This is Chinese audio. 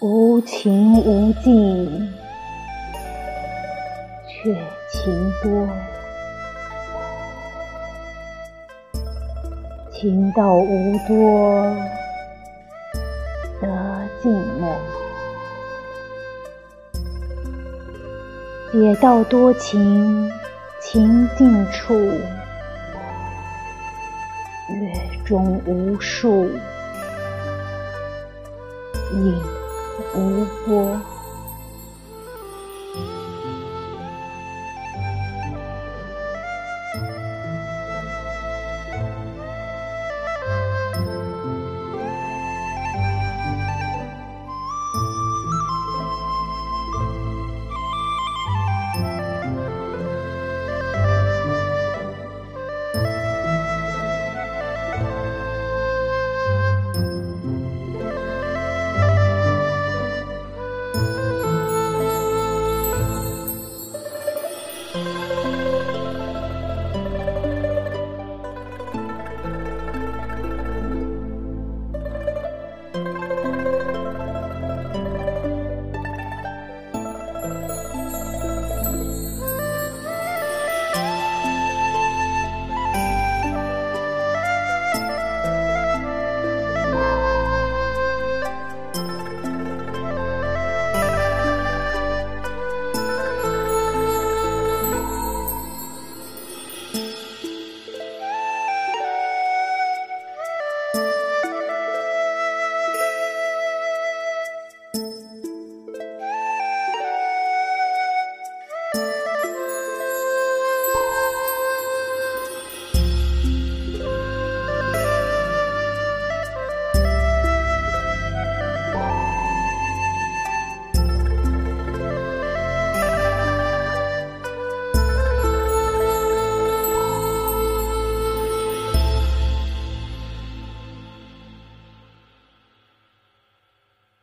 无情无尽，却情多；情到无多，得寂寞。解到多情，情尽处，月中无数，影。无波。